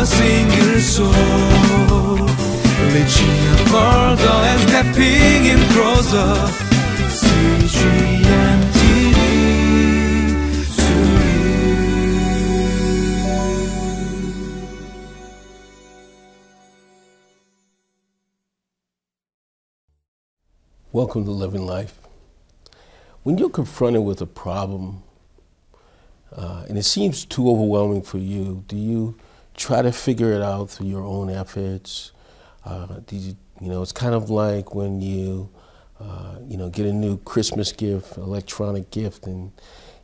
a single soul. Reaching further and stepping in closer. Welcome to Living Life. When you're confronted with a problem uh, and it seems too overwhelming for you, do you try to figure it out through your own efforts? Uh, you, you know, it's kind of like when you, uh, you know, get a new Christmas gift, electronic gift, and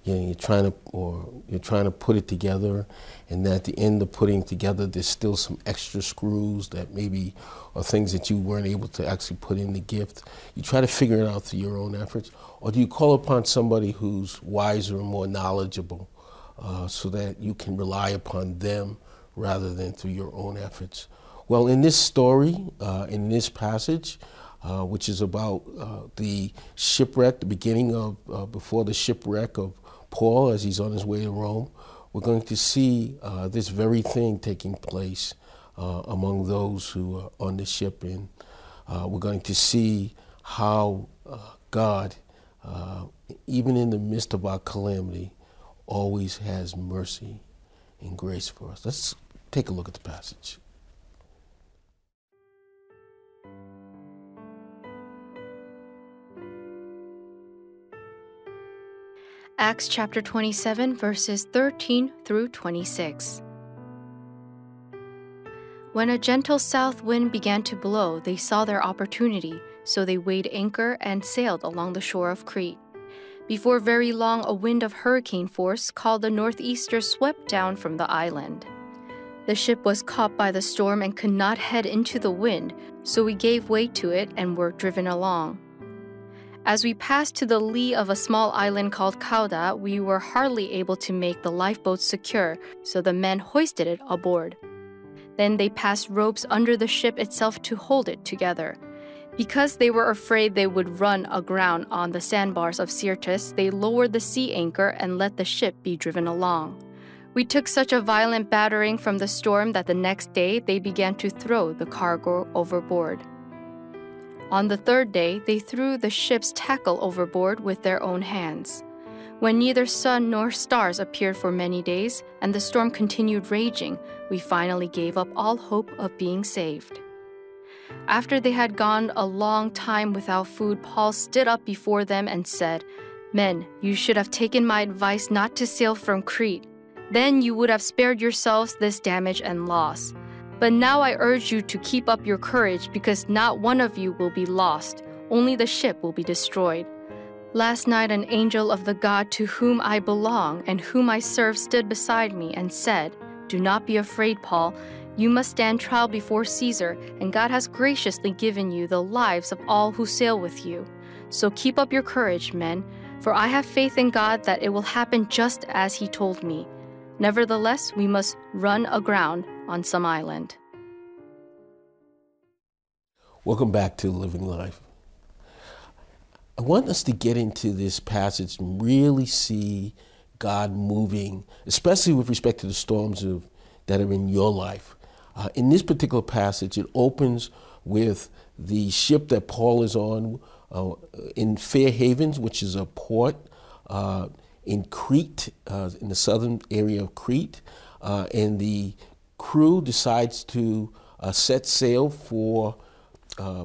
you know, you're trying to, or you're trying to put it together, and at the end of putting together, there's still some extra screws that maybe are things that you weren't able to actually put in the gift. You try to figure it out through your own efforts, or do you call upon somebody who's wiser and more knowledgeable, uh, so that you can rely upon them rather than through your own efforts? Well, in this story, uh, in this passage, uh, which is about uh, the shipwreck, the beginning of uh, before the shipwreck of Paul as he's on his way to Rome, we're going to see uh, this very thing taking place uh, among those who are on the ship, and we're going to see how God, even in the midst of our calamity, always has mercy and grace for us. Let's take a look at the passage. Acts chapter 27, verses 13 through 26. When a gentle south wind began to blow, they saw their opportunity, so they weighed anchor and sailed along the shore of Crete. Before very long, a wind of hurricane force called the Northeaster swept down from the island. The ship was caught by the storm and could not head into the wind, so we gave way to it and were driven along. As we passed to the lee of a small island called Cauda, we were hardly able to make the lifeboat secure, so the men hoisted it aboard. Then they passed ropes under the ship itself to hold it together. Because they were afraid they would run aground on the sandbars of Syrtis, they lowered the sea anchor and let the ship be driven along. We took such a violent battering from the storm that the next day they began to throw the cargo overboard. On the third day, they threw the ship's tackle overboard with their own hands. When neither sun nor stars appeared for many days, and the storm continued raging, we finally gave up all hope of being saved. After they had gone a long time without food, Paul stood up before them and said, Men, you should have taken my advice not to sail from Crete. Then you would have spared yourselves this damage and loss. But now I urge you to keep up your courage because not one of you will be lost, only the ship will be destroyed. Last night, an angel of the God to whom I belong and whom I serve stood beside me and said, Do not be afraid, Paul. You must stand trial before Caesar, and God has graciously given you the lives of all who sail with you. So keep up your courage, men, for I have faith in God that it will happen just as He told me. Nevertheless, we must run aground on some island. Welcome back to Living Life. I want us to get into this passage and really see God moving, especially with respect to the storms of, that are in your life. Uh, in this particular passage, it opens with the ship that Paul is on uh, in Fair Havens, which is a port uh, in Crete, uh, in the southern area of Crete, uh, and the crew decides to uh, set sail for uh,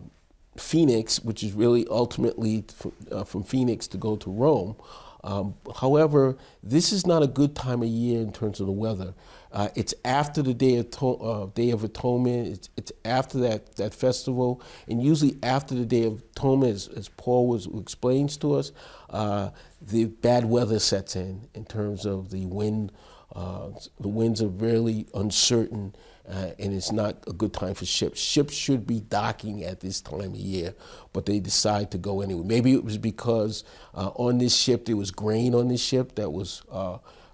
Phoenix, which is really ultimately uh, from Phoenix to go to Rome. Um, however, this is not a good time of year in terms of the weather. Uh, it's after the Day of, uh, Day of Atonement. It's, it's, after that, that festival, and usually after the Day of Atonement, as, as Paul was explains to us, uh, the bad weather sets in in terms of the wind. Uh, the winds are really uncertain, uh, and it's not a good time for ships. Ships should be docking at this time of year, but they decide to go anyway. Maybe it was because uh, on this ship there was grain on this ship that was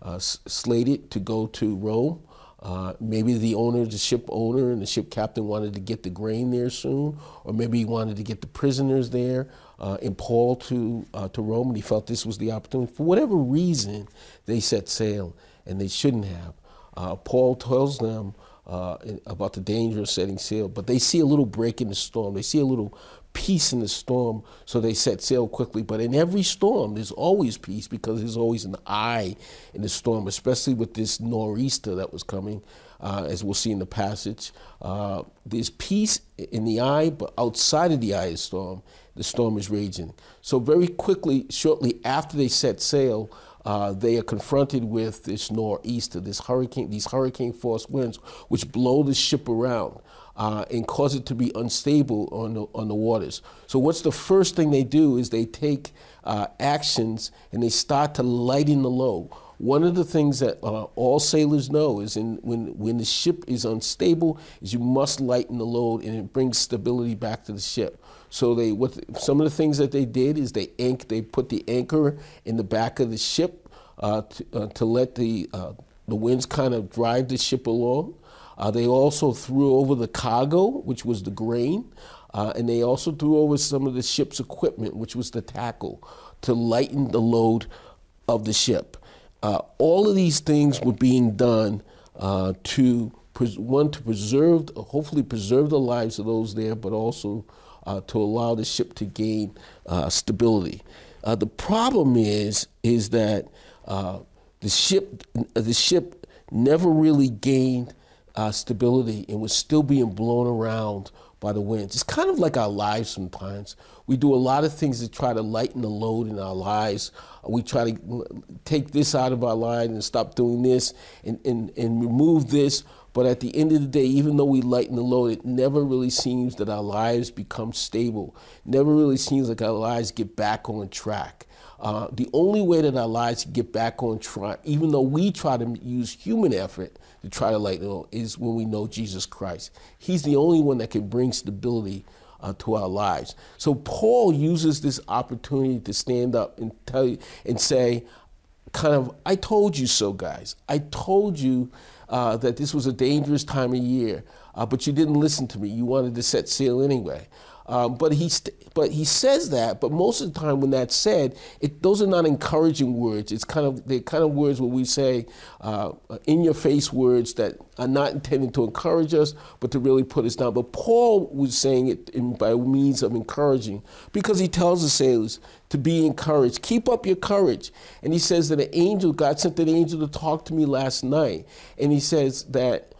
uh, slated to go to Rome. Uh, maybe the owner, the ship owner, and the ship captain wanted to get the grain there soon, or maybe he wanted to get the prisoners there uh, in Paul to uh, to Rome, and he felt this was the opportunity. For whatever reason, they set sail, and they shouldn't have. Uh, Paul tells them uh, about the danger of setting sail, but they see a little break in the storm. They see a little peace in the storm, so they set sail quickly. But in every storm, there's always peace because there's always an eye in the storm, especially with this nor'easter that was coming, uh, as we'll see in the passage. Uh, there's peace in the eye, but outside of the eye of the storm, the storm is raging. So very quickly, shortly after they set sail, uh, they are confronted with this nor'easter, this hurricane, these hurricane force winds, which blow the ship around uh, and cause it to be unstable on the, on the waters. So, what's the first thing they do is they take uh, actions and they start to lighten the load. One of the things that uh, all sailors know is in, when, when the ship is unstable is you must lighten the load and it brings stability back to the ship. So they what some of the things that they did is they anch, they put the anchor in the back of the ship uh, to, uh, to, let the uh, the winds kind of drive the ship along. Uh, they also threw over the cargo, which was the grain, uh, and they also threw over some of the ship's equipment, which was the tackle, to lighten the load of the ship. Uh, all of these things were being done to one to preserve, hopefully preserve the lives of those there, but also uh, to allow the ship to gain uh, stability. Uh, the problem is is that uh, the ship the ship never really gained uh, stability and was still being blown around by the winds. It's kind of like our lives sometimes. We do a lot of things to try to lighten the load in our lives. We try to take this out of our life and stop doing this and, and, and remove this. But at the end of the day, even though we lighten the load, it never really seems that our lives become stable. Never really seems like our lives get back on track. Uh, the only way that our lives get back on track, even though we try to use human effort to try to lighten the load, is when we know Jesus Christ. He's the only one that can bring stability uh, to our lives. So Paul uses this opportunity to stand up and tell you and say, kind of, I told you so, guys. I told you uh, that this was a dangerous time of year, uh, but you didn't listen to me. You wanted to set sail anyway. Um, but he but he says that. But most of the time, when that's said, it, those are not encouraging words. It's kind of they're kind of words where we say uh, in your face words that are not intended to encourage us, but to really put us down. But Paul was saying it in, by means of encouraging, because he tells the sailors to be encouraged. Keep up your courage. And he says that an angel, God sent an angel to talk to me last night, and he says that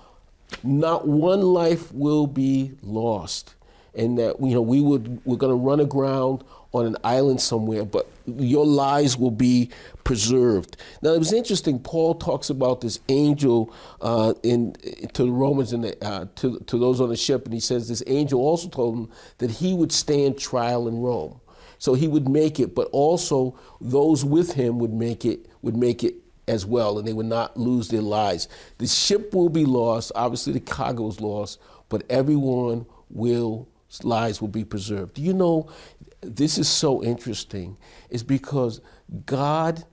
not one life will be lost and that you know we would we're going to run aground on an island somewhere, but your lives will be preserved. Now it was interesting. Paul talks about this angel uh, in to the Romans and uh, to to those on the ship, and he says this angel also told him that he would stand trial in Rome, so he would make it, but also those with him would make it would make it as well, and they would not lose their lives. The ship will be lost. Obviously, the cargo is lost, but everyone will lives will be preserved. Do you know this is so interesting? Is because God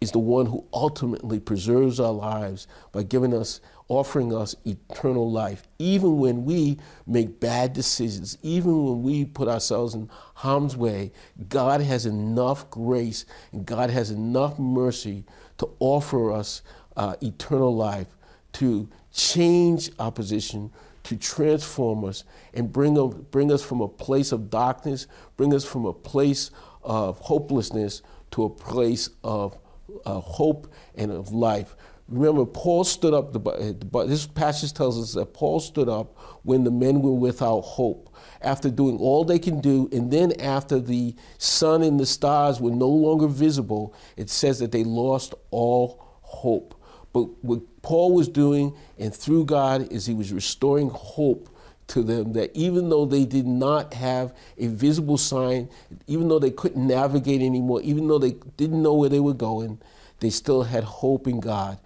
is the one who ultimately preserves our lives by giving us offering us eternal life even when we make bad decisions even when we put ourselves in harm's way god has enough grace and god has enough mercy to offer us uh, eternal life to change our position to transform us and bring, bring us from a place of darkness, bring us from a place of hopelessness to a place of uh, hope and of life. Remember, Paul stood up, the, this passage tells us that Paul stood up when the men were without hope. After doing all they can do, and then after the sun and the stars were no longer visible, it says that they lost all hope. But what Paul was doing, and through God, is he was restoring hope to them that even though they did not have a visible sign, even though they couldn't navigate anymore, even though they didn't know where they were going, they still had hope in God.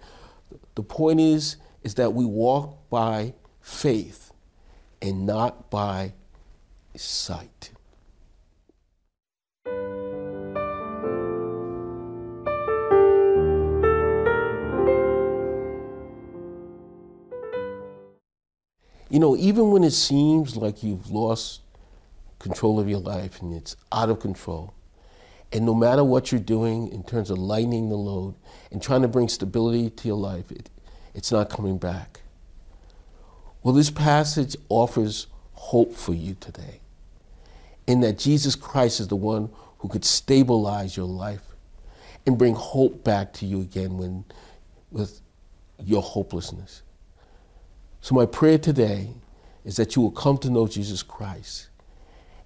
The point is, is that we walk by faith and not by sight. You know, even when it seems like you've lost control of your life and it's out of control, and no matter what you're doing in terms of lightening the load and trying to bring stability to your life, it, it's not coming back. Well, this passage offers hope for you today in that Jesus Christ is the one who could stabilize your life and bring hope back to you again when with your hopelessness. So my prayer today is that you will come to know Jesus Christ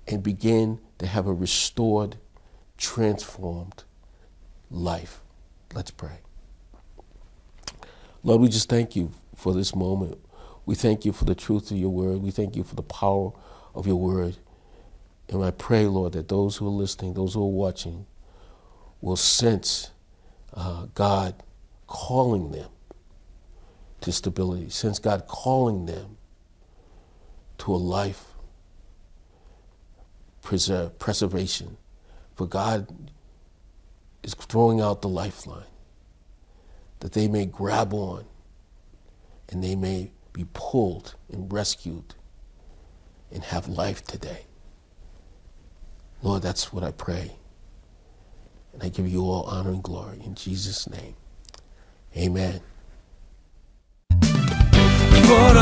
and begin to have a restored, transformed life. Let's pray. Lord, we just thank you for this moment. We thank you for the truth of your word. We thank you for the power of your word. And I pray, Lord, that those who are listening, those who are watching, will sense uh, God calling them to stability, sense God calling them to a life preserve, preservation. For God is throwing out the lifeline that they may grab on and they may be pulled and rescued and have life today. Lord, that's what I pray. And I give you all honor and glory in Jesus' name. Amen